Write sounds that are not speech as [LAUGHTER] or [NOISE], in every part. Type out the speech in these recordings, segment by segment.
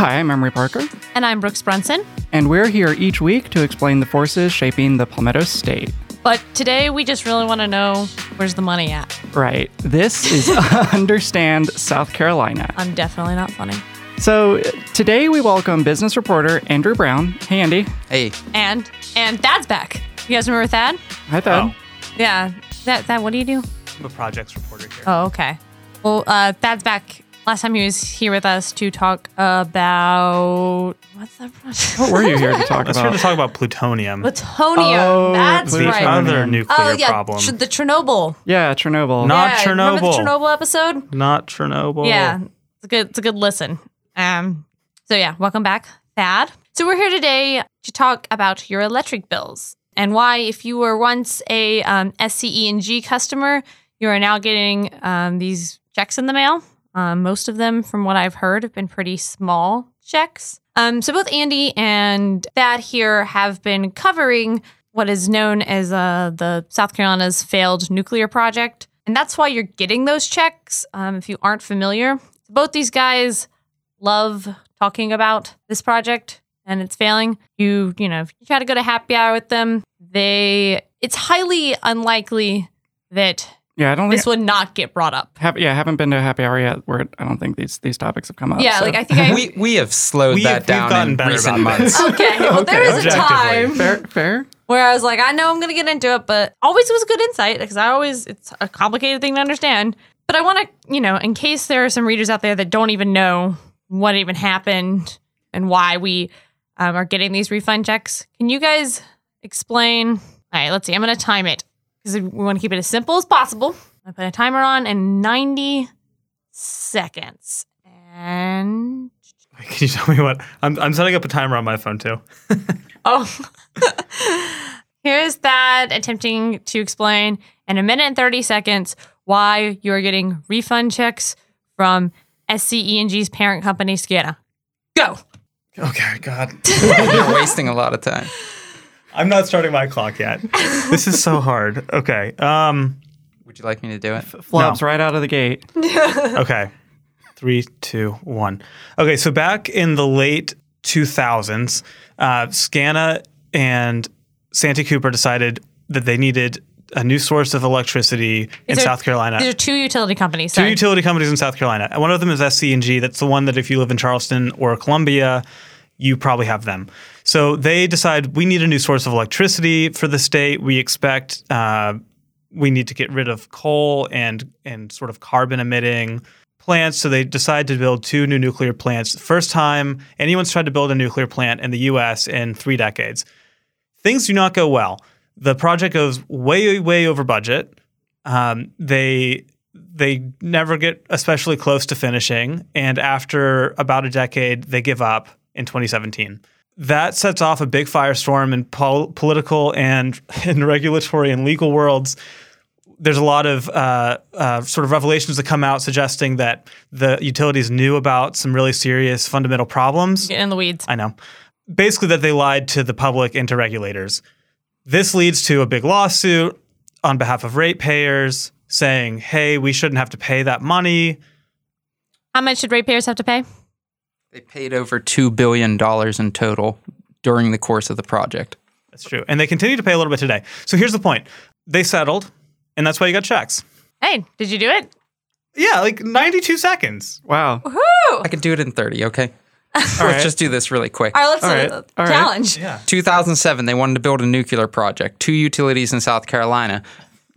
Hi, I'm Emory Parker, And I'm Brooks Brunson. and we're here each week to explain the forces shaping the Palmetto State. But today we just really want to know where's the money at? Right. This is [LAUGHS] Understand South Carolina. I'm definitely not funny. So today we welcome business reporter Andrew Brown. Hey, Andy. Hey, And and Thad's back. You guys remember Thad? Hi, Thad. Yeah. Thad, Thad, what do you do? I'm a projects reporter here. Oh, okay. Well, uh, Thad's back. Last time he was here with us to talk about what's that? [LAUGHS] What were you here to talk Let's here to talk about plutonium, Plutonium. Oh, That's the right. plutonium. other nuclear Oh yeah, problem. tr- the Chernobyl. Yeah, Chernobyl. Not yeah, Remember the Chernobyl. Chernobyl episode? Not Chernobyl. Yeah, it's a good. It's a good listen. Um. So yeah, welcome back, Thad. So we're here today to talk about your electric bills and why, if you were once a um, SCE&G customer, you are now getting um, these checks in the mail. Um, most of them, from what I've heard, have been pretty small checks. Um, so both Andy and Thad here have been covering what is known as uh, the South Carolina's failed nuclear project. And that's why you're getting those checks. Um, if you aren't familiar, both these guys love talking about this project and it's failing. You, you know, if you try to go to happy hour with them, they, it's highly unlikely that Yeah, I don't this would not get brought up. Hap- yeah, I haven't been to a happy hour yet where I don't think these these topics have come up. Yeah, so- like I think I. [LAUGHS] we we have slowed We've- that we've down gotten in better recent about months. [LAUGHS] okay, well, there was a time fair, fair. where I was like, I know I'm going to get into it, but always was a good insight because I always, it's a complicated thing to understand. But I want to, you know, in case there are some readers out there that don't even know what even happened and why we um, are getting these refund checks, can you guys explain? All right, let's see. I'm going to time it because we want to keep it as simple as possible. I put a timer on in 90 seconds. And [LAUGHS] Can you tell me what? I'm, I'm setting up a timer on my phone too. [LAUGHS] Oh. [LAUGHS] Here's that attempting to explain in a minute and 30 seconds why you're getting refund checks from SCE&G's parent company, Scana. Go. Oh, okay, God. You're wasting a lot of time. I'm not starting my clock yet. [LAUGHS] this is so hard. Okay. Um. Would you like me to do it? Flubs right out of the gate. [LAUGHS] Okay. Three, two, one. Okay, so back in the late 2000s, uh, Scana and Santee Cooper decided that they needed a new source of electricity in These are- South Carolina. These are two utility companies. Two Sorry. utility companies in South Carolina. One of them is SCE&G. That's the one that if you live in Charleston or Columbia, you probably have them. So they decide we need a new source of electricity for the state. We expect uh, we need to get rid of coal and and sort of carbon emitting plants. So they decide to build two new nuclear plants. First time anyone's tried to build a nuclear plant in the U.S. in three decades. Things do not go well. The project goes way way over budget. Um, they they never get especially close to finishing, and after about a decade, they give up in 2017. That sets off a big firestorm in pol- political and [LAUGHS] in regulatory and legal worlds. There's a lot of uh, uh, sort of revelations that come out suggesting that the utilities knew about some really serious fundamental problems. Get in the weeds. I know. Basically, that they lied to the public and to regulators. This leads to a big lawsuit on behalf of ratepayers saying, hey, we shouldn't have to pay that money. How much should ratepayers have to pay? They paid over two billion dollars in total during the course of the project. That's true. And they continue to pay a little bit today. So here's the point they settled, and that's why you got checks. Hey, did you do it? Yeah, like 92 seconds. Wow. I could do it in 30, okay? All Let's right. just do this really quick. All right, let's All right, all right. challenge. yeah. 2007, they wanted to build a nuclear project, two utilities in South Carolina.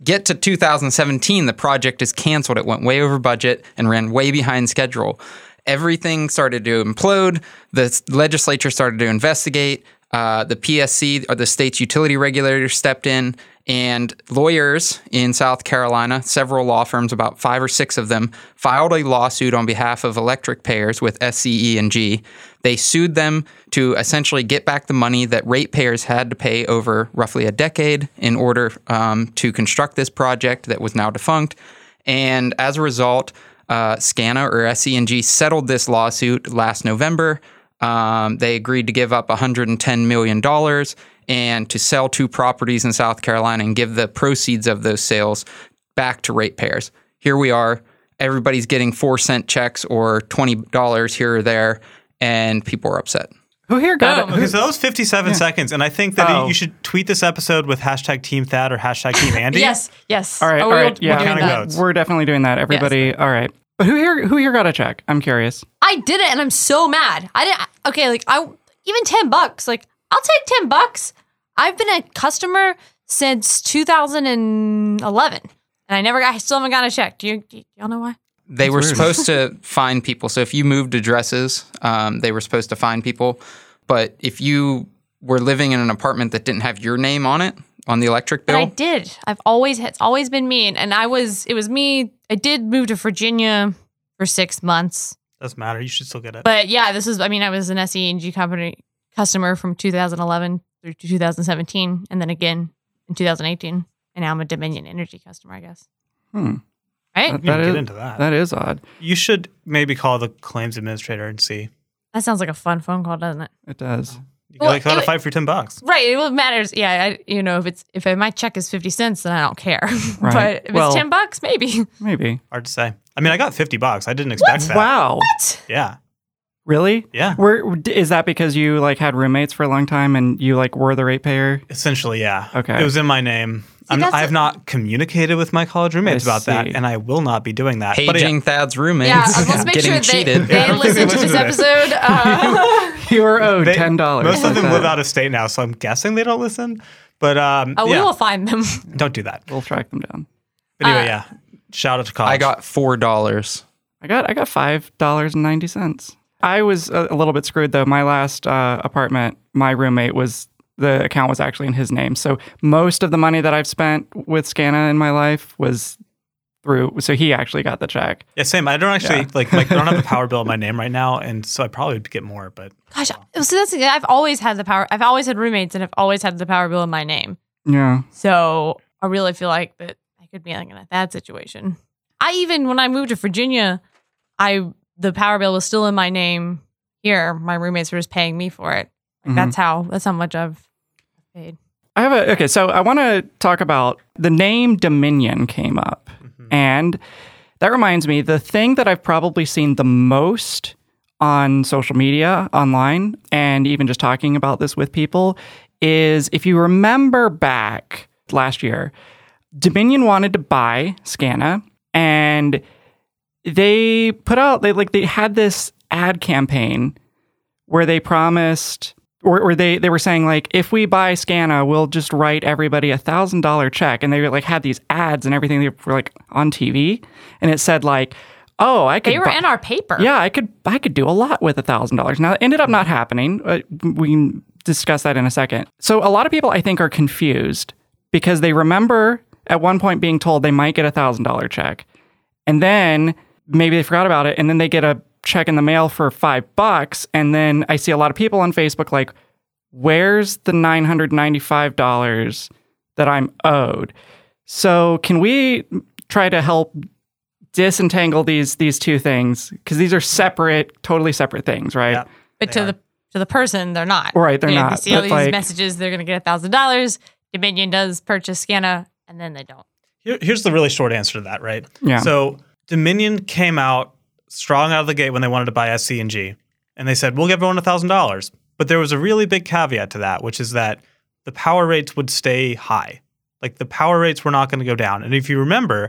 Get to 2017, the project is canceled. It went way over budget and ran way behind schedule. Everything started to implode. The legislature started to investigate. Uh, the PSC, or the state's utility regulator, stepped in, and lawyers in South Carolina, several law firms, about five or six of them, filed a lawsuit on behalf of electric payers with SCE and G. They sued them to essentially get back the money that ratepayers had to pay over roughly a decade in order um, to construct this project that was now defunct. And as a result, uh, SCANA or SCNG settled this lawsuit last November. Um, they agreed to give up $110 million and to sell two properties in South Carolina and give the proceeds of those sales back to ratepayers. Here we are. Everybody's getting four cent checks or $20 here or there. and people are upset. Who here got Boom. it? Okay, so that was 57 seconds, and I think that Oh. you should tweet this episode with hashtag Team Thad or hashtag Team Andy. Yes, yes. All right, Oh, all we'll- right, we'll yeah, do Counting that. votes. We're definitely doing that. Everybody, all right. But who here? Who here got a check? I'm curious. I did it, and I'm so mad. I didn't. Okay, like I even ten bucks. Like I'll take ten bucks. I've been a customer since 2011, and I never got. I still haven't got a check. Do you? Do y'all know why? They were weird. supposed to [LAUGHS] find people. So if you moved addresses, um, they were supposed to find people. But if you were living in an apartment that didn't have your name on it on the electric And I did. I've always it's always been me, and, and I was. It was me. I did move to Virginia for six months, Doesn't matter. You should still get it. but yeah, this is. I mean, I was an SCE&G company customer from 2011 through to 2017, and then again in 2018, and now I'm a Dominion Energy customer. I guess. Hmm. Right. That- you can that get into that. That is odd. You should maybe call the claims administrator and see. That sounds like a fun phone call, doesn't it? It does. You Well, like got to it- fight for 10 bucks. Right. It matters. Yeah. I, you know, if it's if my check is fifty cents, then I don't care. [LAUGHS] Right. but if Well- it's ten bucks, maybe. Maybe. Hard to say. I mean, I got 50 bucks. I didn't expect that. Wow. What? Yeah. Really? Yeah. Were is that because you like had roommates for a long time and you like were the ratepayer? Essentially, yeah. Okay. It was in my name. I'm, that's I have not communicated with my college roommates I about that, and I will not be doing that. But paging Thad's roommates, Yeah. Let's [LAUGHS] make getting sure they, cheated. they Yeah, I don't think they listen to this listen to this. episode. [LAUGHS] Uh, You're owed they- ten dollars. Most of them live out of state now, so I'm guessing they don't listen. But um, oh, we yeah, will find them. [LAUGHS] don't do that. We'll track them down. But anyway, Uh, yeah. Shout out to college. I got four dollars. I got I got five dollars and ninety cents. I was a, a little bit screwed though. My last uh, apartment, my roommate was the account was actually in his name. So most of the money that I've spent with Scana in my life was through. So he actually got the check. Yeah, same. I don't actually Yeah. like. like I don't have a [LAUGHS] power bill in my name right now, and so I probably would get more. But Gosh, so that's. I've always had the power. I've always had roommates, and I've always had the power bill in my name. Yeah. So I really feel like that I could be like in a bad situation. I even when I moved to Virginia, I the power bill was still in my name. Here, my roommates were just paying me for it. Like, Mhm. That's how. That's how much I've paid. I have a okay. So I want to talk about the name Dominion came up, and that reminds me the thing that I've probably seen the most on social media, online, and even just talking about this with people is if you remember back last year, Dominion wanted to buy Scana, and they put out they like they had this ad campaign where they promised or, or they, they were saying like if we buy Scana, we'll just write everybody a thousand dollar check, and they were like had these ads and everything. They were like on TV, and it said like, "Oh, I could." They were in our paper. yeah, I could I could do a lot with a thousand dollars. Now, it ended up not happening. Uh, we can discuss that in a second. So, a lot of people I think are confused because they remember at one point being told they might get a thousand dollar check, and then maybe they forgot about it, and then they get a check in the mail for five bucks, and then I see a lot of people on Facebook like, "Where's the nine hundred ninety five dollars that I'm owed?" So, can we try to help disentangle these these two things because these are separate, totally separate things, right? Yeah. but to are. the to the person, they're not. Right, they're You know, not, They see all these like- messages. They're going to get a thousand dollars. Dominion does purchase Scana, and then they don't. here, here's the really short answer to that, right? Yeah. So Dominion came out strong out of the gate when they wanted to buy SC and G, and they said we'll give everyone a thousand dollars. But there was a really big caveat to that, which is that the power rates would stay high. Like the power rates were not going to go down. And if you remember,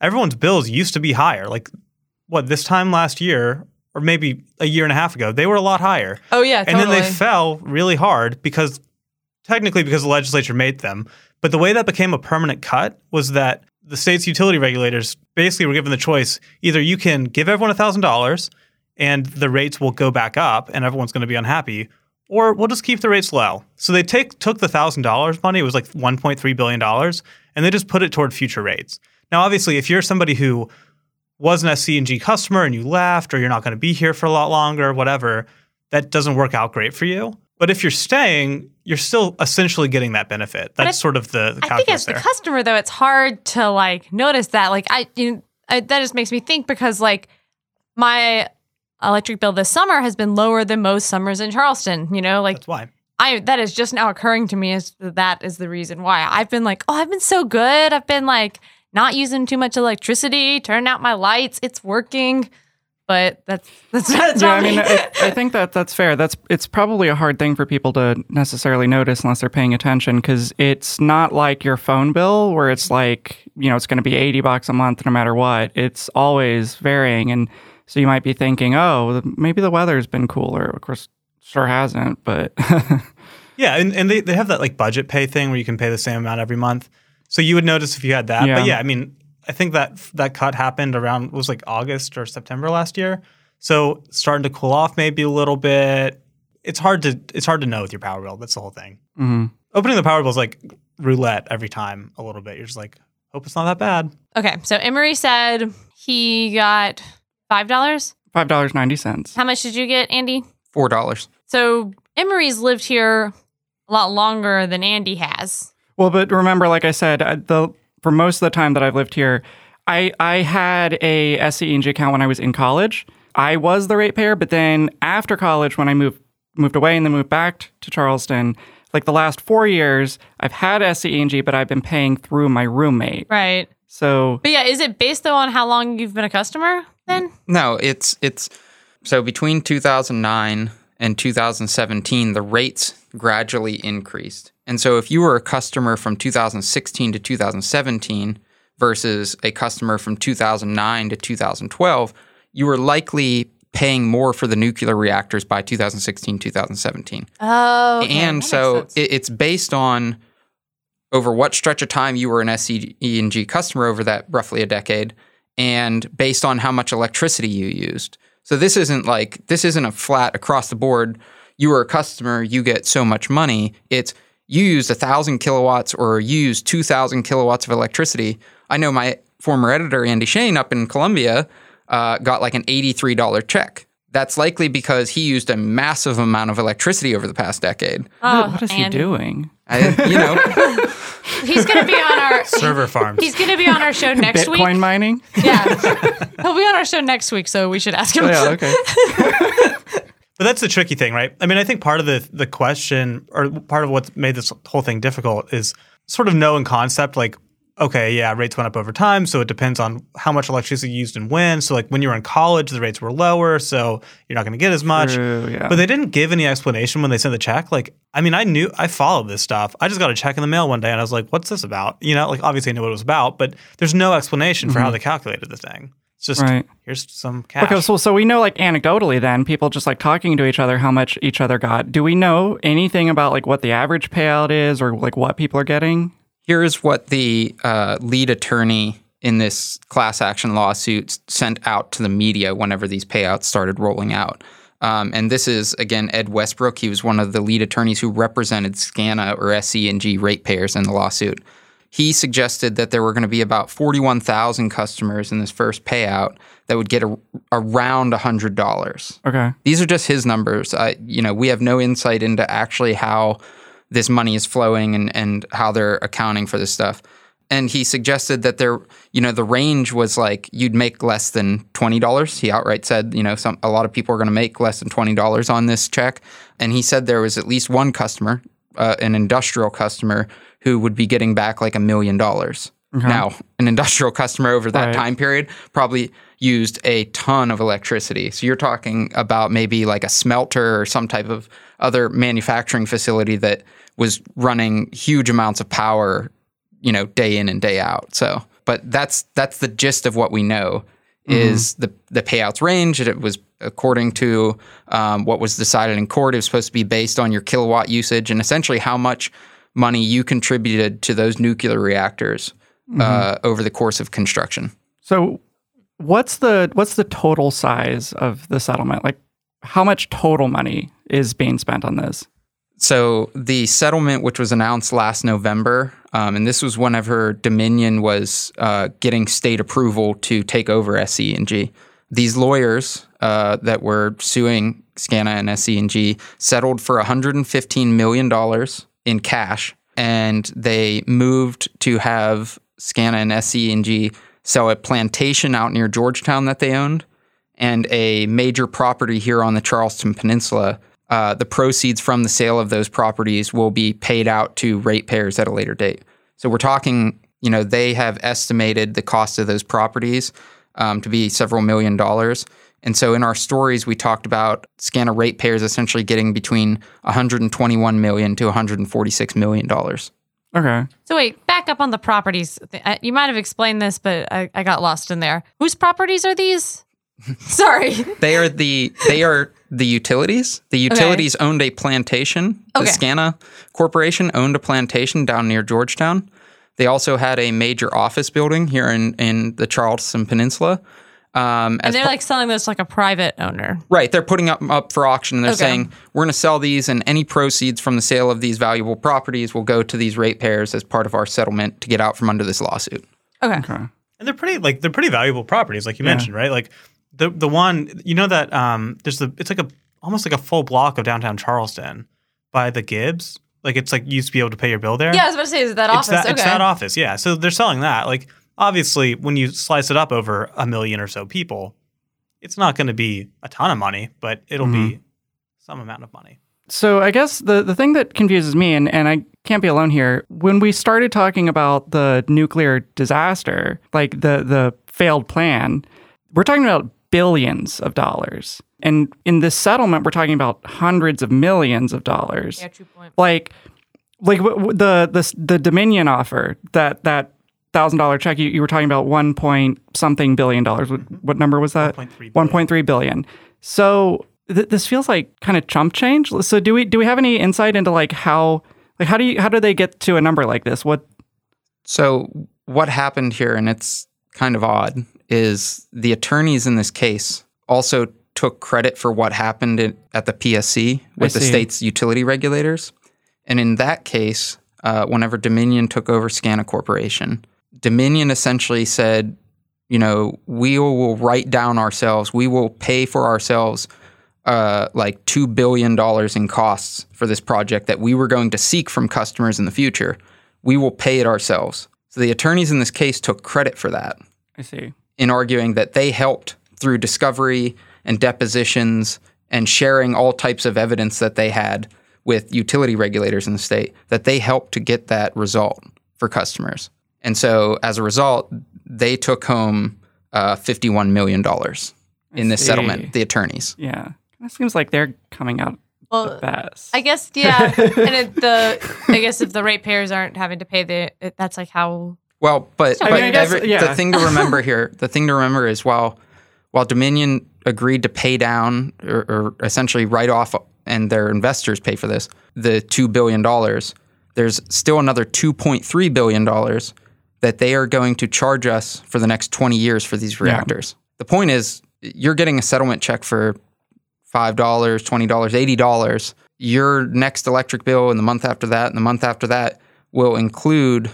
everyone's bills used to be higher. Like what this time last year, or maybe a year and a half ago, they were a lot higher. Oh yeah, And then they fell really hard because technically because the legislature made them. But the way that became a permanent cut was that the state's utility regulators basically were given the choice either you can give everyone $1,000 and the rates will go back up and everyone's going to be unhappy, or we'll just keep the rates low. So they take took the $1,000 money, it was like $1.3 billion, and they just put it toward future rates. Now, obviously, if you're somebody who was an SCE&G customer and you left or you're not going to be here for a lot longer, whatever, that doesn't work out great for you. But if you're staying, you're still essentially getting that benefit. That's sort of the, the I think as calculus the customer though, it's hard to like notice that. Like I, you know, I, that just makes me think because like my electric bill this summer has been lower than most summers in Charleston. You know, like That's why. I that is just now occurring to me is that is the reason why I've been like, oh, I've been so good. I've been like not using too much electricity, turning out my lights. It's working. But that's that's, that's yeah, I mean. I, I [LAUGHS] think that that's fair. That's it's probably a hard thing for people to necessarily notice unless they're paying attention because it's not like your phone bill where it's like you know it's going to be eighty bucks a month no matter what. It's always varying, and so you might be thinking, oh, maybe the weather's been cooler. Of course, sure hasn't, but [LAUGHS] Yeah, and, and they, they have that like budget pay thing where you can pay the same amount every month. So you would notice if you had that. Yeah. But yeah, I mean, I think that that cut happened around it was like August or September last year. So starting to cool off maybe a little bit. It's hard to it's hard to know with your power bill. That's the whole thing. Mhm. Opening the power bill is like roulette every time a little bit. You're just like, hope it's not that bad. okay, so Emory said he got five dollars. five dollars ninety cents. How much did you get, Andy? Four dollars. So Emory's lived here a lot longer than Andy has. Well, but remember, like I said, uh, the for most of the time that I've lived here, I I had a SCENG account when I was in college. I was the ratepayer, but then after college, when I moved moved away and then moved back to Charleston, like the last four years, I've had SCENG, but I've been paying through my roommate. Right. So But yeah, is it based though on how long you've been a customer then? No, it's it's so between 2009 and 2017, the rates gradually increased. And so if you were a customer from 2016 to 2017 versus a customer from 2009 to 2012, you were likely paying more for the nuclear reactors by 2016, 2017. Oh, okay. And so it, it's based on over what stretch of time you were an SCENG customer over that roughly a decade, and based on how much electricity you used. So this isn't like this isn't a flat across the board. You were a customer, you get so much money. It's you used a thousand kilowatts or you used two thousand kilowatts of electricity. I know my former editor Andy Shain up in Columbia uh, got like an eighty-three dollar check. That's likely because he used a massive amount of electricity over the past decade. oh, what, what is Andy. he doing? I, you know, [LAUGHS] He's gonna be on our Server farms. He's gonna be on our show next Bitcoin week. mining? Yeah, he'll be on our show next week, so we should ask him. Oh, yeah, okay. [LAUGHS] But that's the tricky thing, right? I mean, I think part of the the question or part of what's made this whole thing difficult is sort of knowing concept like okay, yeah, rates went up over time, so it depends on how much electricity you used and when. So like when you were in college, the rates were lower, so you're not going to get as much. True, yeah. But they didn't give any explanation when they sent the check. Like, I mean, I knew I followed this stuff. I just got a check in the mail one day and I was like, what's this about? You know, like obviously I knew what it was about, but there's no explanation for how mm-hmm. they calculated the thing. It's just Right. here's some cash. Okay, so so we know like anecdotally then people just like talking to each other how much each other got. Do we know anything about like what the average payout is or like what people are getting? here's what the uh, lead attorney in this class action lawsuit sent out to the media whenever these payouts started rolling out. Um, and this is, again, Ed Westbrook. He was one of the lead attorneys who represented SCANA or SCE&G ratepayers in the lawsuit. He suggested that there were going to be about 41,000 customers in this first payout that would get a, around $100. Okay. These are just his numbers. I, you know, we have no insight into actually how this money is flowing and, and how they're accounting for this stuff. And he suggested that there, you know, the range was like you'd make less than twenty dollars. He outright said, you know, some a lot of people are going to make less than twenty dollars on this check. And he said there was at least one customer, uh, an industrial customer, who would be getting back like a million dollars. Now, an industrial customer over that Right. time period probably used a ton of electricity. So you're talking about maybe like a smelter or some type of other manufacturing facility that was running huge amounts of power, you know, day in and day out. So, but that's that's the gist of what we know is the the payouts range. It was according to um, what was decided in court. It was supposed to be based on your kilowatt usage and essentially how much money you contributed to those nuclear reactors uh, over the course of construction. So what's the what's the total size of the settlement? Like how much total money is being spent on this? So the settlement, which was announced last November, um, and this was whenever Dominion was uh, getting state approval to take over SCE&G. These lawyers uh, that were suing SCANA and SCE&G settled for 115 million dollars in cash, and they moved to have SCANA and SCE&G sell a plantation out near Georgetown that they owned and a major property here on the Charleston Peninsula. Uh, the proceeds from the sale of those properties will be paid out to ratepayers at a later date. So we're talking, you know, they have estimated the cost of those properties um, to be several million dollars. And so in our stories, we talked about SCANA ratepayers essentially getting between 121 million to 146 million dollars. Okay. So wait, back up on the properties. Uh, You might have explained this, but I, I got lost in there. Whose properties are these? [LAUGHS] Sorry. They are the they are the utilities. The utilities owned a plantation. The Okay. SCANA Corporation owned a plantation down near Georgetown. They also had a major office building here in in the Charleston Peninsula. Um, as And they're pa- like selling this like a private owner. Right, they're putting up up for auction. and They're Okay. saying we're going to sell these, and any proceeds from the sale of these valuable properties will go to these ratepayers as part of our settlement to get out from under this lawsuit. Okay. Okay. And they're pretty like they're pretty valuable properties, like you mentioned, right? Like the the one you know that um there's the it's like a almost like a full block of downtown Charleston by the Gibbes. Like it's like you used to be able to pay your bill there. Yeah, I was about to say, is that it's office? that okay. it's that office. Yeah. So they're selling that. Like obviously when you slice it up over a million or so people, it's not going to be a ton of money, but it'll be mm-hmm. some amount of money. So I guess the, the thing that confuses me, and, and I can't be alone here, when we started talking about the nuclear disaster, like the, the failed plan, we're talking about billions of dollars. And in this settlement, we're talking about hundreds of millions of dollars. yeah, true point. Like, like w- w- the the the Dominion offer that that thousand dollar check you, you were talking about one point something billion dollars. What, what number was that? 1.3 billion. One point three billion. So th- this feels like kind of chump change. So do we do we have any insight into like how like how do you how do they get to a number like this? What So what happened here, and it's kind of odd, is the attorneys in this case also took credit for what happened in, at the PSC with the state's utility regulators. And in that case, uh, whenever Dominion took over SCANA Corporation, Dominion essentially said, you know, we will write down ourselves, we will pay for ourselves uh, like $2 billion in costs for this project that we were going to seek from customers in the future. We will pay it ourselves. So the attorneys in this case took credit for that I see. in arguing that they helped through discovery and depositions and sharing all types of evidence that they had with utility regulators in the state, that they helped to get that result for customers. And so as a result, they took home uh, $51 million in this see. settlement, the attorneys. Yeah, it seems like they're coming out the Well, best. I guess yeah, [LAUGHS] and it, the I guess if the ratepayers aren't having to pay the, it, that's like how Well, but, I mean, I guess- every, yeah. the thing to remember [LAUGHS] here, the thing to remember is while while Dominion agreed to pay down or, or essentially write off, and their investors pay for this, the two billion dollars. There's still another two point three billion dollars that they are going to charge us for the next twenty years for these reactors. The point is, you're getting a settlement check for five dollars, twenty dollars, eighty dollars. Your next electric bill and the month after that and the month after that will include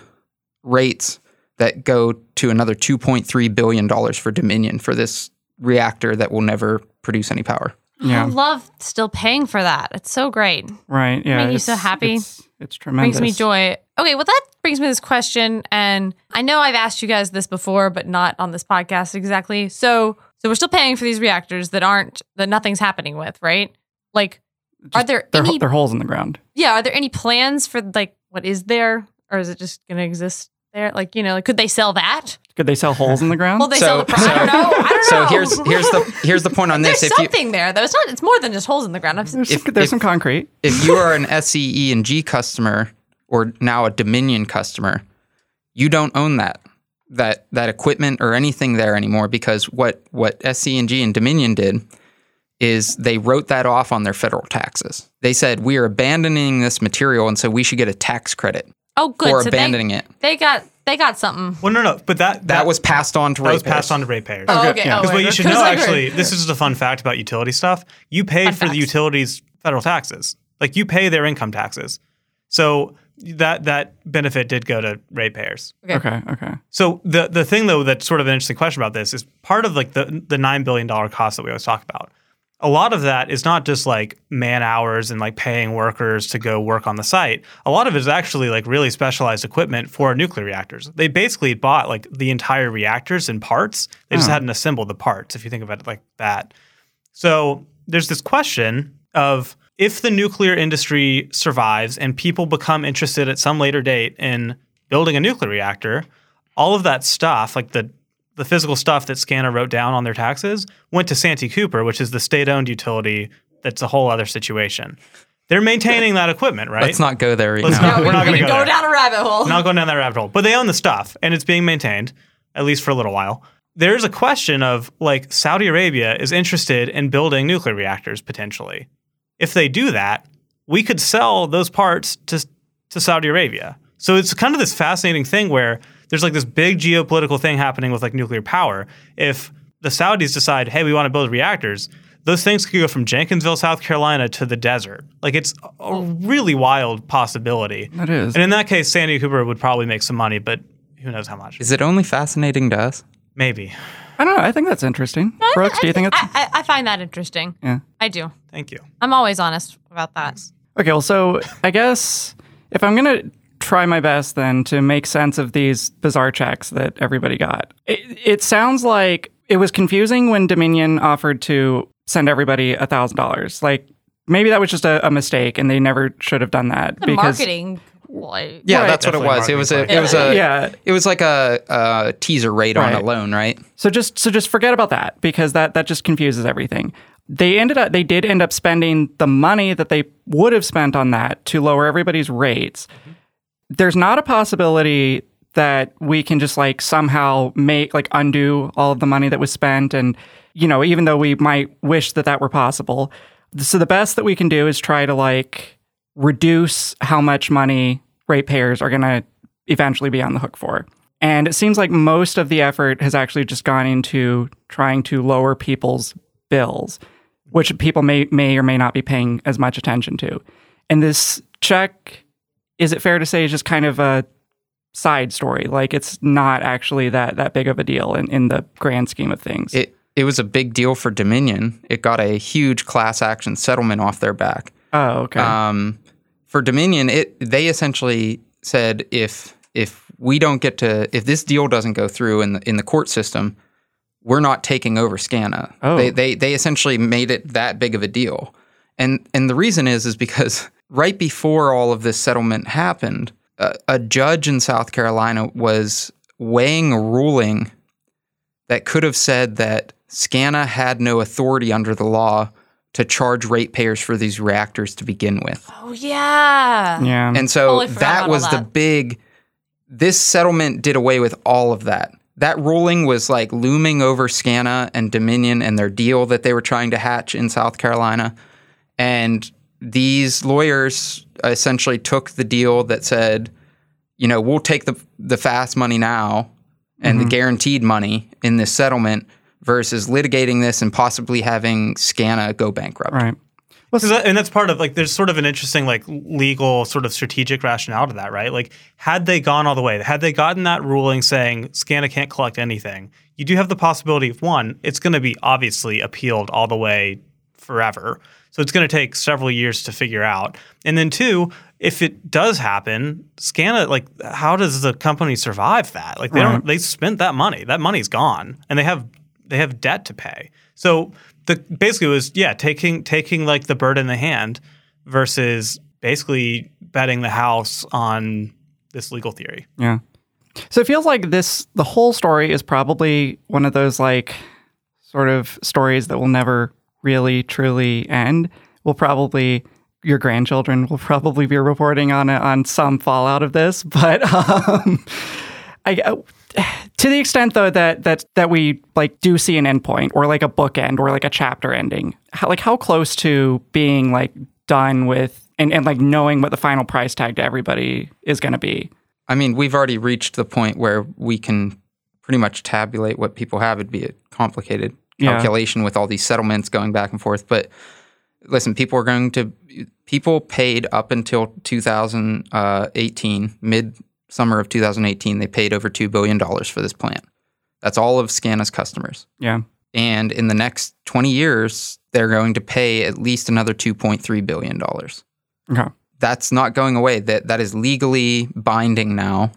rates that go to another two point three billion dollars for Dominion for this reactor that will never produce any power. I love still paying for that. It's so great. right. Yeah, make you so happy. It's, it's tremendous. brings me joy. Okay, well that brings me to this question, and I know I've asked you guys this before, but not on this podcast exactly. So, so we're still paying for these reactors that aren't that nothing's happening with, right? Like, are there They're, any? they're holes in the ground. yeah, are there any plans for like what is there, or is it just going to exist there? Like, you know, like could they sell that? Could they sell holes in the ground? Well, they So- sell the. Pro- I don't know. I don't So know. here's here's the here's the point on There's this. If you something there though. It's not. It's more than just holes in the ground. I've there's if- some, there's if- some concrete. if you are an SCE and G customer or now a Dominion customer, you don't own that that that equipment or anything there anymore because what what SCE&G and Dominion did is they wrote that off on their federal taxes. They said we are abandoning this material and so we should get a tax credit oh, good. for so abandoning they, it. They got. They got something. Well, no, no, but that That was passed on to that was passed on to ratepayers. Oh, okay. yeah. Oh, Because what wait, you should know, actually, this is just a fun fact about utility stuff. You pay Fun for the utilities' federal taxes. Like you pay their income taxes. So that that benefit did go to ratepayers. Okay. Okay, okay. So the the thing though that's sort of an interesting question about this is part of like the the nine billion dollar cost that we always talk about. A lot of that is not just like man hours and like paying workers to go work on the site. A lot of it is actually like really specialized equipment for nuclear reactors. They basically bought like the entire reactors in parts. They just Oh. hadn't assembled the parts, if you think about it like that. So there's this question of if the nuclear industry survives and people become interested at some later date in building a nuclear reactor, all of that stuff, like the the physical stuff that SCANA wrote down on their taxes went to Santee Cooper, which is the state-owned utility. That's a whole other situation. They're maintaining that equipment, right? Let's not go there right Let's now. not- we're not gonna go go down a rabbit hole. not going down that rabbit hole. But they own the stuff and it's being maintained, at least for a little while. There's a question of like Saudi Arabia is interested in building nuclear reactors potentially. If they do that, we could sell those parts to, to Saudi Arabia. So it's kind of this fascinating thing where there's like this big geopolitical thing happening with like nuclear power. If the Saudis decide, hey, we want to build reactors, those things could go from Jenkinsville, South Carolina to the desert. Like it's a really wild possibility. That is. And in that case, Santee Cooper would probably make some money, but who knows how much? Is it only fascinating to us? Maybe. I don't know. I think that's interesting. Brooks, do you think it's. I, I, I find that interesting. Yeah. I do. Thank you. I'm always honest about that. Okay, well, so I guess if I'm going to try my best then to make sense of these bizarre checks that everybody got, it, it sounds like it was confusing when Dominion offered to send everybody $1,000. Like, maybe that was just a, a mistake and they never should have done that. The marketing. Like, Yeah, Right. that's what it was. It was a marketing it was a Yeah. it was like a, a teaser rate on a loan, right? So just so just forget about that because that that just confuses everything. They ended up they did end up spending the money that they would have spent on that to lower everybody's rates. Mm-hmm. There's not a possibility that we can just like somehow make like undo all of the money that was spent and you know even though we might wish that that were possible. So the best that we can do is try to like reduce how much money ratepayers are going to eventually be on the hook for. And it seems like most of the effort has actually just gone into trying to lower people's bills, which people may may or may not be paying as much attention to. And this check, is it fair to say, is just kind of a side story? Like it's not actually that that big of a deal in, in the grand scheme of things. It it was a big deal for Dominion. It got a huge class action settlement off their back. oh, okay. Um, for Dominion, it they essentially said if if we don't get to if this deal doesn't go through in the in the court system, we're not taking over Scana. Oh. They they they essentially made it that big of a deal. And and the reason is is because right before all of this settlement happened, a, a judge in South Carolina was weighing a ruling that could have said that Scana had no authority under the law to charge ratepayers for these reactors to begin with. oh yeah. yeah. And so Totally that was all the big this settlement did away with all of that. That ruling was like looming over Scana and Dominion and their deal that they were trying to hatch in South Carolina. And these lawyers essentially took the deal that said, you know, we'll take the the fast money now and Mm-hmm. the guaranteed money in this settlement versus litigating this and possibly having Scana go bankrupt. right. 'Cause that- and that's part of like there's sort of an interesting like legal sort of strategic rationale to that, right? Like had they gone all the way, had they gotten that ruling saying Scana can't collect anything, you do have the possibility of one, it's going to be obviously appealed all the way forever. So it's going to take several years to figure out. And then two, if it does happen, Scana like how does the company survive that? Like they Right. don't they spent that money. That money's gone and they have they have debt to pay. So the basically it was yeah, taking taking like the bird in the hand versus basically betting the house on this legal theory. Yeah. So it feels like this the whole story is probably one of those like sort of stories that will never really truly end. Will probably your grandchildren will probably be reporting on it on some fallout of this, [LAUGHS] but um, I to the extent though that that that we like do see an endpoint or like a bookend or like a chapter ending, how, like how close to being like done with and, and like knowing what the final price tag to everybody is going to be. I mean, we've already reached the point where we can pretty much tabulate what people have. It'd be a complicated Yeah. calculation with all these settlements going back and forth. But listen, people are going to people paid up until 2018, mid summer of 2018. They paid over two billion dollars for this plant. That's all of Scana's customers. Yeah. And in the next 20 years, they're going to pay at least another 2.3 billion dollars Okay. that's not going away. That that is legally binding now,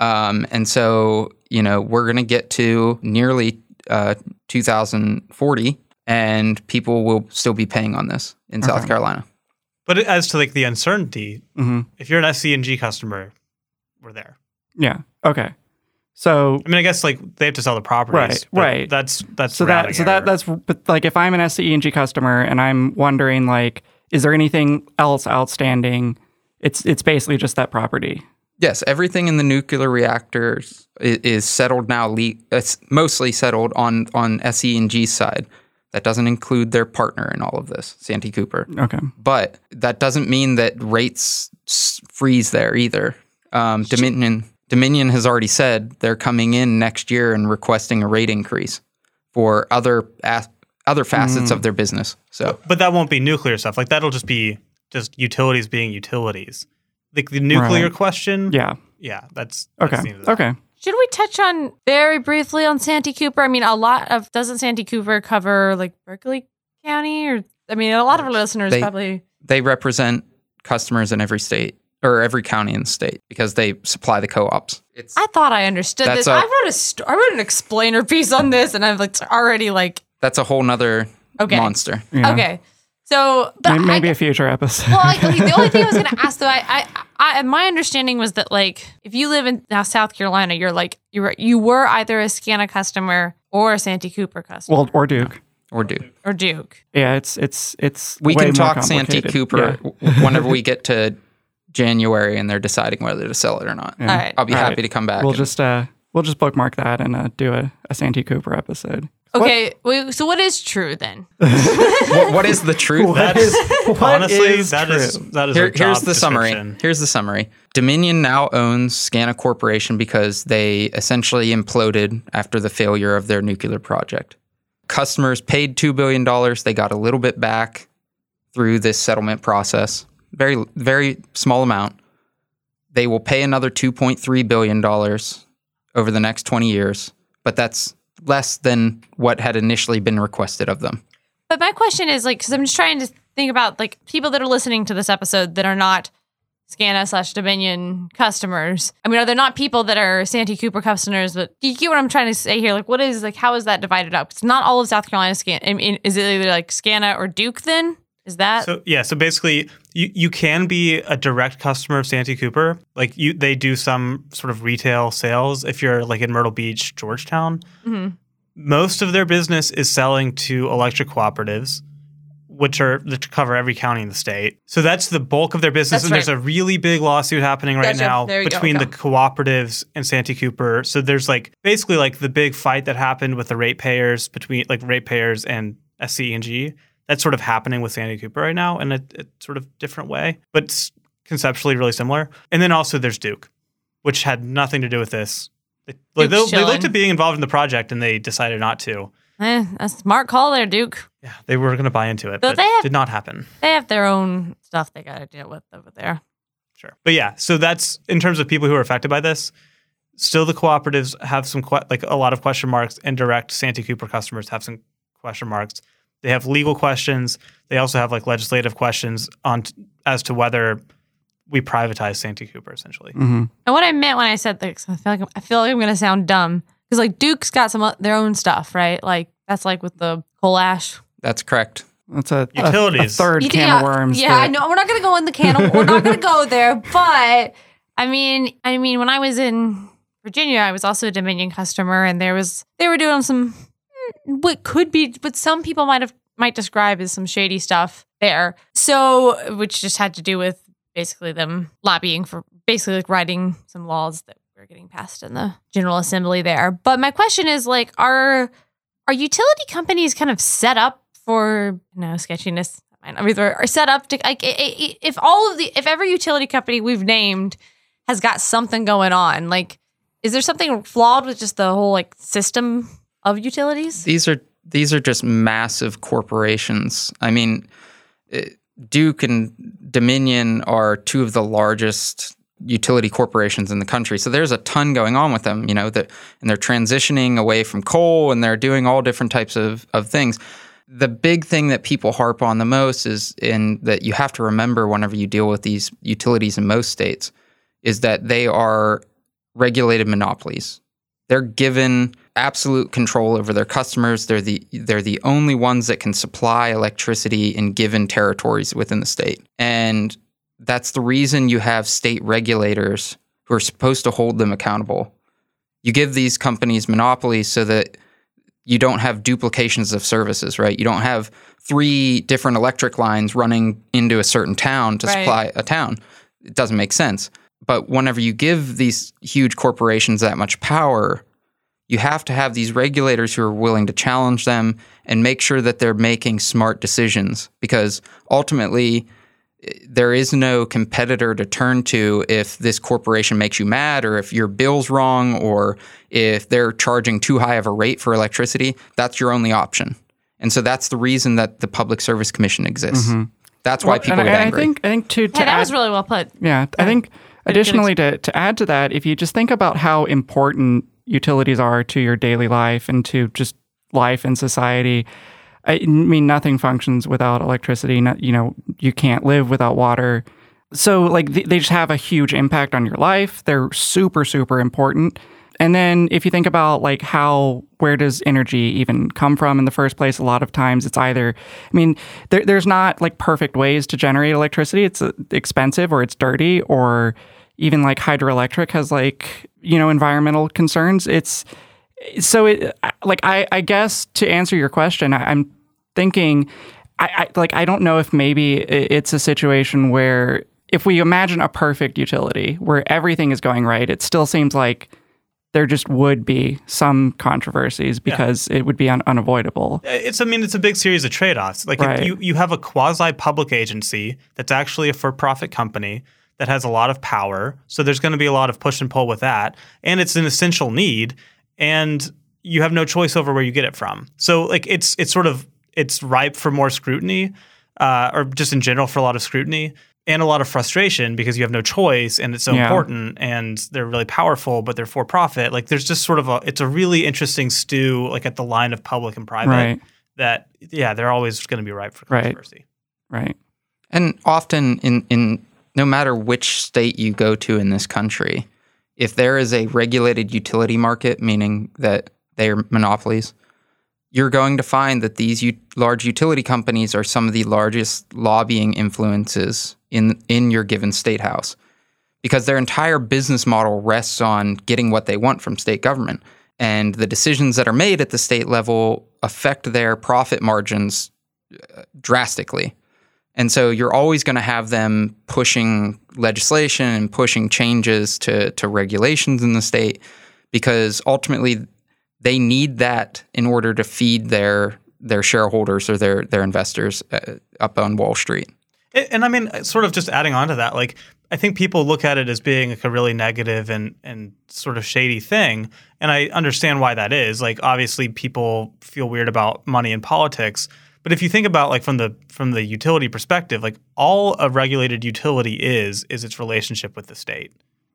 um, and so you know we're going to get to nearly uh, 2040, and people will still be paying on this in South Okay. Carolina. But as to like the uncertainty, hmm if you're an SC and G customer, we're there. Yeah. Okay. So I mean, I guess like they have to sell the properties. Right, but right. That's that's so that so error. that that's but like if I'm an SCE&G customer and I'm wondering like is there anything else outstanding? It's it's basically just that property. Yes, everything in the nuclear reactors is, is settled now. Le- it's mostly settled on on SCE&G side. That doesn't include their partner in all of this, Santee Cooper. Okay. But that doesn't mean that rates freeze there either. Um, Dominion Dominion has already said they're coming in next year and requesting a rate increase for other as- other facets of their business. So but that won't be nuclear stuff. Like that'll just be just utilities being utilities. Like the nuclear Right. question. Yeah. Yeah. That's, that's Okay. the that. Okay. Should we touch on very briefly on Santee Cooper? I mean, a lot of doesn't Santee Cooper cover like Berkeley County, or I mean, a lot of our listeners They- probably. they represent customers in every state or every county in the state because they supply the co-ops. It's I thought I understood this. a- I wrote a st- I wrote an explainer piece on this, and I'm like already like that's a whole nother Okay. monster. Yeah. okay. So, but Maybe I, a future episode. well, like, okay, the only thing I was going [LAUGHS] to ask though, I, I, I, my understanding was that like if you live in now South Carolina, you're like you were you were either a Scana customer or a Santee Cooper customer well, or Duke. Or Duke. or Duke. Yeah, it's it's it's We way can more talk Santee complicated. Cooper Yeah. whenever we get to January and they're deciding whether to sell it or not. Yeah. All right. I'll be All happy right. to come back. We'll and- just uh we'll just bookmark that and uh, do a, a Santee Cooper episode. Okay, wait, so what is true then? [LAUGHS] what, what is the truth? That is honestly is that is true? that is Here- a here's job the summary. description. Here's the summary. Dominion now owns Scana Corporation because they essentially imploded after the failure of their nuclear project. Customers paid $2 billion. They got a little bit back through this settlement process. Very, very small amount. They will pay another $2.3 billion over the next 20 years, but that's less than what had initially been requested of them. But my question is like, because I'm just trying to think about like people that are listening to this episode that are not Scana slash Dominion customers. I mean, are there not people that are Santee Cooper customers? But do you get what I'm trying to say here? Like, what is like, how is that divided up? It's not all of South Carolina Scan. I mean, is it either like Scana or Duke? Then is that So yeah, so basically, you, you can be a direct customer of Santee Cooper. Like you, they do some sort of retail sales. If you're like in Myrtle Beach, Georgetown, Mhm. most of their business is selling to electric cooperatives, which are that cover every county in the state. So that's the bulk of their business. That's and there's a really big lawsuit happening right Gotcha. now you go. between the cooperatives and Santee Cooper. So there's like basically like the big fight that happened with the ratepayers between like ratepayers and SCE&G. That's sort of happening with Santee Cooper right now in a, a sort of different way, but conceptually really similar. And then also there's Duke, which had nothing to do with this. They, they, they looked at being involved in the project and they decided not to. Eh, a smart call there, Duke. Yeah, they were going to buy into it, But but they have- did not happen. They have their own stuff they got to deal with over there. Sure. But yeah, so that's in terms of people who are affected by this. Still, the cooperatives have some que- like a lot of question marks, and direct Santee Cooper customers have some question marks. They have legal questions. They also have like legislative questions on t- as to whether we privatize Santee Cooper essentially. hmm And what I meant when I said this, I feel like I'm, I feel like I'm going to sound dumb because like Duke's got some o- their own stuff, right? Like that's like with the coal ash. That's correct. That's a, a- a, Utilities. third You- can yeah, of worms. Yeah, that- I know. We're not going to go in the can. Of, we're not going to go [LAUGHS] there. But I mean, I mean, when I was in Virginia, I was also a Dominion customer, and there was they were doing some what could be, what some people might have might describe as some shady stuff there. So, which just had to do with basically them lobbying for basically like writing some laws that were getting passed in the General Assembly there. But my question is like, are are utility companies kind of set up for no sketchiness? I mean, are set up to like if all of the if every utility company we've named has got something going on, like is there something flawed with just the whole like system of utilities? These are these are just massive corporations. I mean, eh, Duke and Dominion are two of the largest utility corporations in the country. So there's a ton going on with them, you know, that and they're transitioning away from coal and they're doing all different types of, of things. The big thing that people harp on the most is in that you have to remember whenever you deal with these utilities in most states is that they are regulated monopolies. They're given absolute control over their customers. They're the they're the only ones that can supply electricity in given territories within the state. And that's the reason you have state regulators who are supposed to hold them accountable. you give these companies monopolies so that you don't have duplications of services, right? You don't have three different electric lines running into a certain town to Right. supply a town. It doesn't make sense. But whenever you give these huge corporations that much power, you have to have these regulators who are willing to challenge them and make sure that they're making smart decisions because ultimately eh, there is no competitor to turn to if this corporation makes you mad or if your bill's wrong or if they're charging too high of a rate for electricity. That's your only option. And so that's the reason that the public service commission exists. That's why Well, people and get I, I angry. think I think to, to Hey, that add, was really well put. Yeah, I think additionally to, to add to that, if you just think about how important utilities are to your daily life and to just life in society, I mean nothing functions without electricity. Not, you know, you can't live without water. So like th- they just have a huge impact on your life. They're super super important. And then if you think about like how where does energy even come from in the first place? A lot of times it's either I mean there, there's not like perfect ways to generate electricity. It's uh, expensive or it's dirty or even like hydroelectric has like you know environmental concerns. It's so it like I I guess to answer your question, I, I'm thinking I, I like I don't know if maybe it's a situation where if we imagine a perfect utility where everything is going right, it still seems like there just would be some controversies because it would be un- unavoidable. Uh, it's I mean it's a big series of trade-offs. Like if Right. you you have a quasi public agency that's actually a for-profit company that has a lot of power. So there's going to be a lot of push and pull with that, and it's an essential need, and you have no choice over where you get it from. So like it's it's sort of it's ripe for more scrutiny, uh, or just in general for a lot of scrutiny and a lot of frustration because you have no choice and it's so Yeah. important and they're really powerful but they're for profit like there's just sort of a it's a really interesting stew like at the line of public and private Right. that yeah they're always going to be ripe for Right. controversy Right. And often in in no matter which state you go to in this country, if there is a regulated utility market, meaning that they are monopolies, you're going to find that these u- large utility companies are some of the largest lobbying influences in in your given state house because their entire business model rests on getting what they want from state government and the decisions that are made at the state level affect their profit margins uh, drastically. And so you're always going to have them pushing legislation and pushing changes to, to regulations in the state because ultimately they need that in order to feed their their shareholders or their their investors uh, up on Wall Street. And, and I mean, sort of just adding on to that, like I think people look at it as being like a really negative and and sort of shady thing, and I understand why that is. Like, obviously, people feel weird about money in politics, but if you think about like from the from the utility perspective, like all a regulated utility is is its relationship with the state.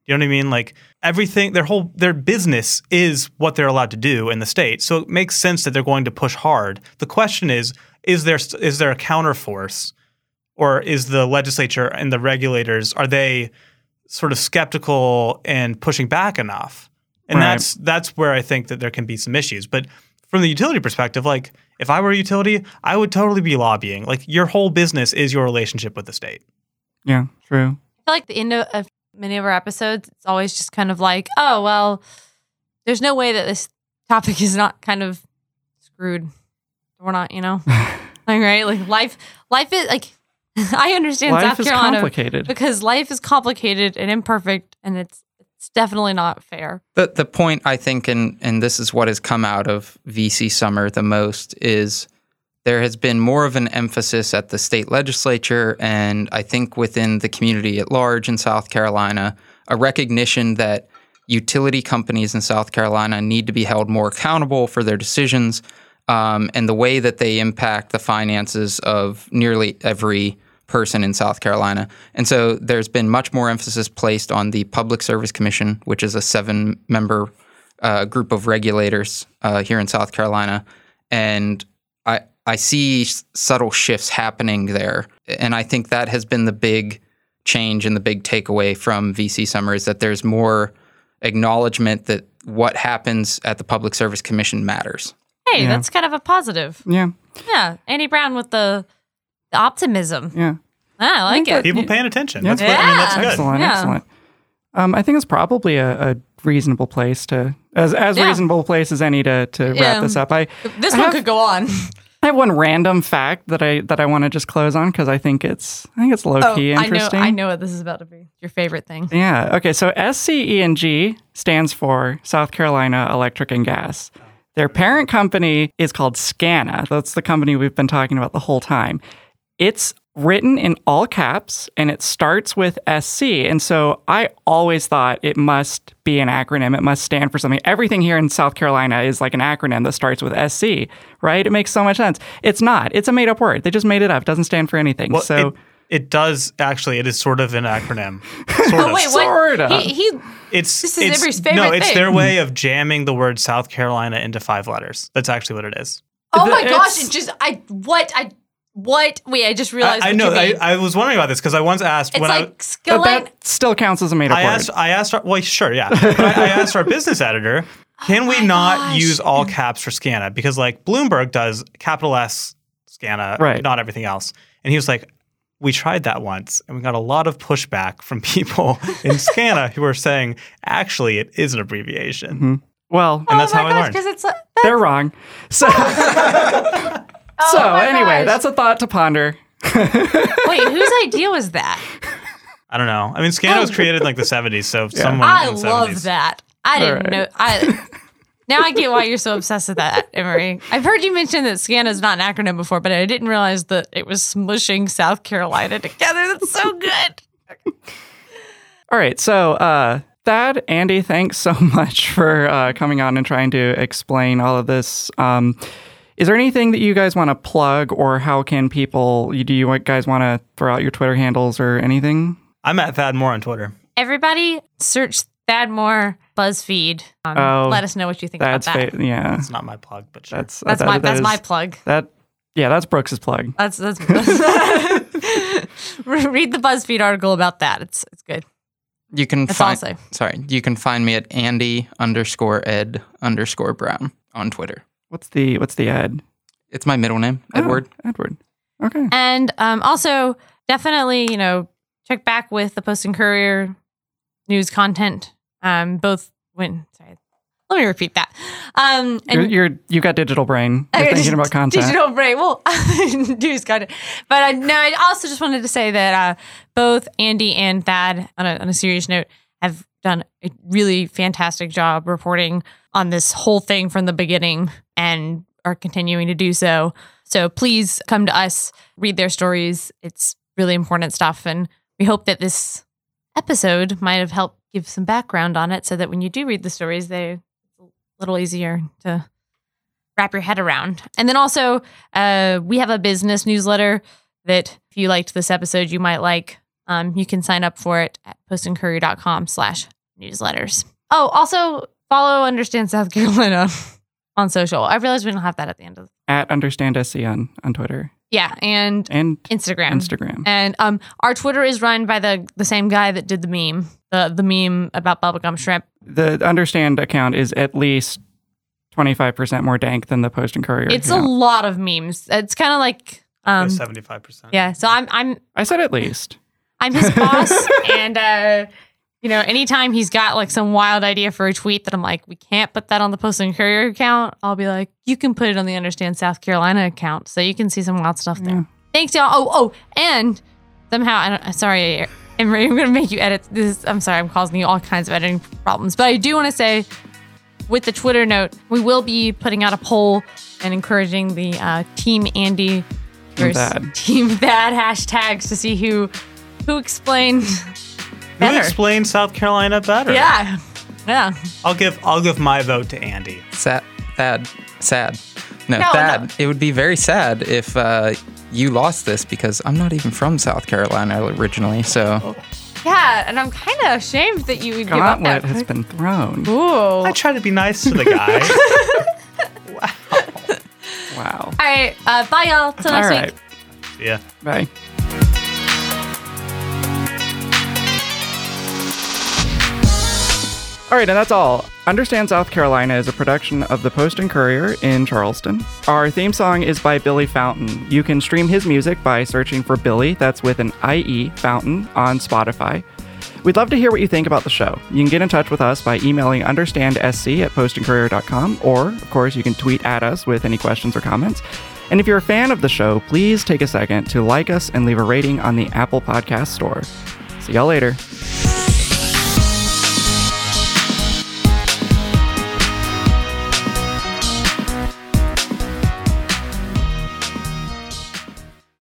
You know what I mean? Like everything, their whole their business is what they're allowed to do in the state. So it makes sense that they're going to push hard. The question is, is there is there a counterforce, or is the legislature and the regulators are they sort of skeptical and pushing back enough? And Right. that's that's where I think that there can be some issues. But from the utility perspective, like if I were a utility, I would totally be lobbying. Like your whole business is your relationship with the state. Yeah, true. I feel like the end of, of many of our episodes, it's always just kind of like, oh, well, there's no way that this topic is not kind of screwed. We're not, you know, [LAUGHS] like right, like life, life is like. [LAUGHS] I understand Life South is Carolina complicated. because life is complicated and imperfect, and it's it's definitely not fair. The the point I think, and and this is what has come out of VC summer the most is there has been more of an emphasis at the state legislature and I think within the community at large in South Carolina, a recognition that utility companies in South Carolina need to be held more accountable for their decisions um, and the way that they impact the finances of nearly every person in South Carolina. And so there's been much more emphasis placed on the Public Service Commission, which is a seven member uh, group of regulators uh, here in South Carolina. And I, I see subtle shifts happening there. And I think that has been the big change and the big takeaway from VC Summer is that there's more acknowledgement that what happens at the Public Service Commission matters. Hey, Yeah. that's kind of a positive. Yeah, Yeah, Andy Brown with the, the optimism. yeah. Ah, I like think it. that- People paying attention. Yeah. That's what, I mean, that's good. Excellent, Yeah. excellent. Um, I think it's probably a, a reasonable place to as as Yeah. reasonable a place as any to to wrap this up. I This I one have- could go on. I have one random fact that I that I want to just close on because I think it's I think it's low Oh, key I know. I know what this is about to be. Your favorite thing. Yeah. Okay. So SCE&G stands for South Carolina Electric and Gas. Their parent company is called SCANA. That's the company we've been talking about the whole time. It's written in all caps and it starts with SC. And so I always thought it must be an acronym. It must stand for something. Everything here in South Carolina is like an acronym that starts with SC, right? It makes so much sense. It's not. It's a made up word. They just made it up. It doesn't stand for anything. Well, so it, it does actually. It is sort of an acronym. [LAUGHS] Sort Oh of. wait, Sorta. what? He, he It's This is it's, Emory's no, it's thing. their way of jamming the word South Carolina into five letters. That's actually what it is. Oh my The- gosh! it's- It just I what I what wait I just realized. I what know. I. I was wondering about this because I once asked it's when like but skillet. that still counts as a made up I, I word. asked. I asked. Our, well, sure, yeah. But I, I asked our business editor, [LAUGHS] can oh we Oh my not gosh. use all caps for Scana because like Bloomberg does capital S Scana, Right. not everything else. And he was like. We tried that once and we got a lot of pushback from people [LAUGHS] in Scana who were saying, actually, it is an abbreviation. Mm-hmm. well, And that's oh how my I learned. because it's like, they're wrong. So, [LAUGHS] so anyway, gosh. that's a thought to ponder. [LAUGHS] wait, whose idea was that? I don't know. I mean, Scana was created in like the 70s, so someone I in the love 70s. that. I didn't right. know. I now I get why you're so [LAUGHS] obsessed with that, Emory. I've heard you mention that SCANA is not an acronym before, but I didn't realize that it was smushing South Carolina together. That's so good. [LAUGHS] All right, so uh, Thad, Andy, thanks so much for uh, coming on and trying to explain all of this. Um, is there anything that you guys want to plug, or how can people? Do you guys want to throw out your Twitter handles or anything? I'm at Thad Moore on Twitter. Everybody, search Thad Moore BuzzFeed. Um, Oh, let us know what you think That's about that. fa- yeah. It's not my plug, but sure. That's That's that- my that that's is- my plug. that. Yeah, that's Brooks's plug. That's that's. [LAUGHS] read the BuzzFeed article about that. It's it's good. You can That's find. Sorry, you can find me at Andy underscore Ed underscore Brown on Twitter. What's the What's the ad? It's my middle name, Oh, Edward. Edward. Okay. And um, also, definitely, you know, check back with the Post and Courier news content. Um, both when sorry, let me repeat that. Um, You're, and you're you got digital brain. You're Okay, thinking about [LAUGHS] content. Digital brain. Well, [LAUGHS] news content. But uh, no, I also just wanted to say that uh, both Andy and Thad, on a, on a serious note, have done a really fantastic job reporting on this whole thing from the beginning and are continuing to do so. So please come to us, read their stories. It's really important stuff. And we hope that this episode might have helped give some background on it so that when you do read the stories, they're a little easier to wrap your head around. And then also, uh, we have a business newsletter that if you liked this episode, you might like. Um, you can sign up for it at postandcourier.com slash newsletters. Oh, also follow Understand South Carolina [LAUGHS] on social. I realize we don't have that at the end of the- At understand SC on on Twitter Yeah, and and Instagram. Instagram. And um, our Twitter is run by the the same guy that did the meme, the the meme about bubblegum shrimp. the understand account is at least 25% more dank than the post and courier It's a lot of memes. It's kind of like um, Seventy-five percent. yeah. So I'm I'm i said at least I'm his boss, [LAUGHS] and uh, you know, anytime he's got like some wild idea for a tweet that I'm like, we can't put that on the Post and Courier account, I'll be like, you can put it on the Understand South Carolina account, so you can see some wild stuff there. Yeah. Thanks, y'all. Oh, oh, and somehow, I don't, sorry, Emory, I'm gonna make you edit this. I'm sorry, I'm causing you all kinds of editing problems, but I do want to say. With the Twitter note, we will be putting out a poll and encouraging the uh, Team Andy Team versus Team Thad hashtags to see who who explained Who better. explains South Carolina better? Yeah, yeah. I'll give I'll give my vote to Andy. Sad, Thad, sad. No, No, Thad. no. It would be very sad if uh, you lost this because I'm not even from South Carolina originally. So Yeah, and I'm kind of ashamed that you would give up gauntlet that. has been thrown Ooh. I try to be nice to the guy. wow [LAUGHS] Wow. All right, uh, bye y'all. Till all next right week. yeah. bye All right, and that's all. Understand South Carolina is a production of the Post and Courier in Charleston. Our theme song is by Billy Fountain. You can stream his music by searching for Billy, that's with an IE Fountain, on Spotify. We'd love to hear what you think about the show. You can get in touch with us by emailing understandsc at postandcourier.com, or, of course, you can tweet at us with any questions or comments. And if you're a fan of the show, please take a second to like us and leave a rating on the Apple Podcast Store. See y'all later.